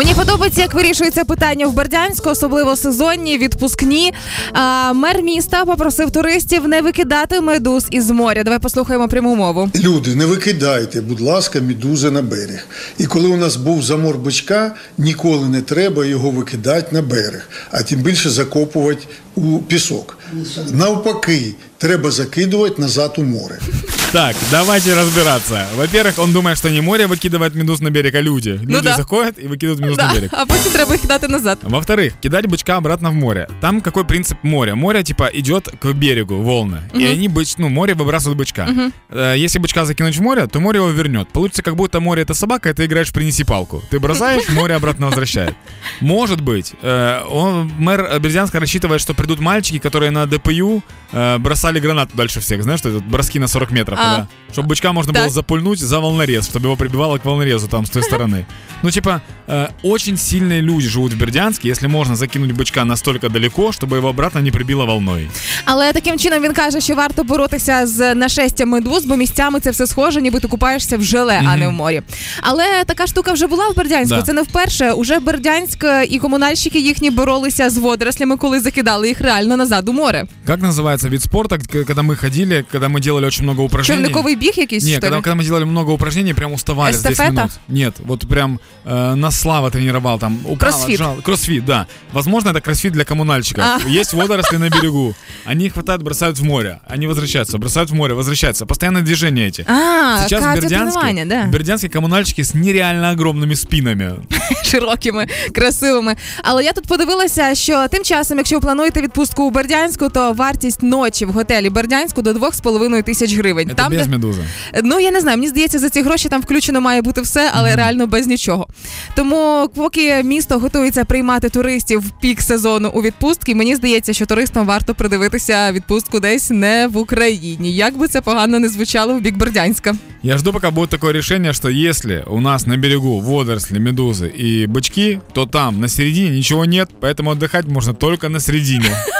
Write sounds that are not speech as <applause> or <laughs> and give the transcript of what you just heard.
Мені подобається, як вирішується питання в Бердянську, особливо сезонні, відпускні. А, мер міста попросив туристів не викидати медуз із моря. Давай послухаємо пряму мову. Люди, не викидайте, будь ласка, медузи на берег. І коли у нас був замор бичка, ніколи не треба його викидати на берег, а тим більше закопувати у пісок. Навпаки, треба закидувати назад у море. Так, давайте разбираться. Во-первых, он думает, что не море выкидывает медуз на берег, а люди. Люди Ну да. заходят и выкидывают медуз Да, на берег. а потім треба їх кидати назад. Во-вторых, кидать бычка обратно в море. Там какой принцип моря? Море, типа, идет к берегу, волны. И они, быч, ну, море выбрасывают бычка. Э, Если бычка закинуть в море, то море его вернет. Получится, как будто море это собака, и ты играешь в принеси палку. Ты бросаешь, море обратно возвращает. Может быть, э, он, мэр Бердянска рассчитывает, что придут мальчики, которые на ДПЮ э, бросали гранату дальше всех. Знаешь, что это броски на 40 метров, А. когда, чтобы бычка можно Так. было запульнуть за волнорез, чтобы его прибивало к волнорезу там с той стороны. Ну, типа, э, очень сильные люди живут в Бердянске, если можно закинуть бычка настолько далеко, чтобы его обратно не прибило волной. Але таким чином він каже, що варто боротися з нашестям медуз, бо місцями це все схоже, ніби ти купаєшся в желе, а не в морі. Але така штука вже була в Бердянську. Да. Це не вперше. Уже Бердянськ е, і комунальщики їхні боролися з водорослями, коли закидали їх реально назад у море. Как называется вид спорта, к- когда мы ходили, когда мы делали очень много упражнений? Човниковий біг якийсь Не, що когда, ли? когда мы делали много упражнений, прям уставали за 10 Эстафета? минут. Нет, вот прям э, нас Слава тренировал там. Упал, Кроссфит. отжал. Кроссфит, да. Возможно, это кроссфит для коммунальщиков. А. Есть водоросли на берегу. Они их хватают, бросают в море. Они возвращаются, бросают в море, возвращаются. Постоянное движение эти. А, Сейчас в Бердянске, кардіотренування, да. в Бердянске коммунальщики с нереально огромными спинами. <laughs> широкими, красивими. Але я тут подивилася, що тим часом, якщо ви плануєте відпустку у Бердянську, то вартість ночі в готелі Бердянську до 2,5 тисяч гривень. Это Там, без де- медузы. Ну я не знаю, мені здається, за ці гроші там включено має бути все, але реально без нічого. Тому, поки місто готується приймати туристів в пік сезону у відпустки, мені здається, що туристам варто придивитися відпустку десь не в Україні. Як би це погано не звучало в бік Бердянська. Я жду, пока будет такое решение, что если у нас на берегу водоросли, медузы и бычки, то там на середине ничего нет, поэтому отдыхать можно только на середине. <laughs>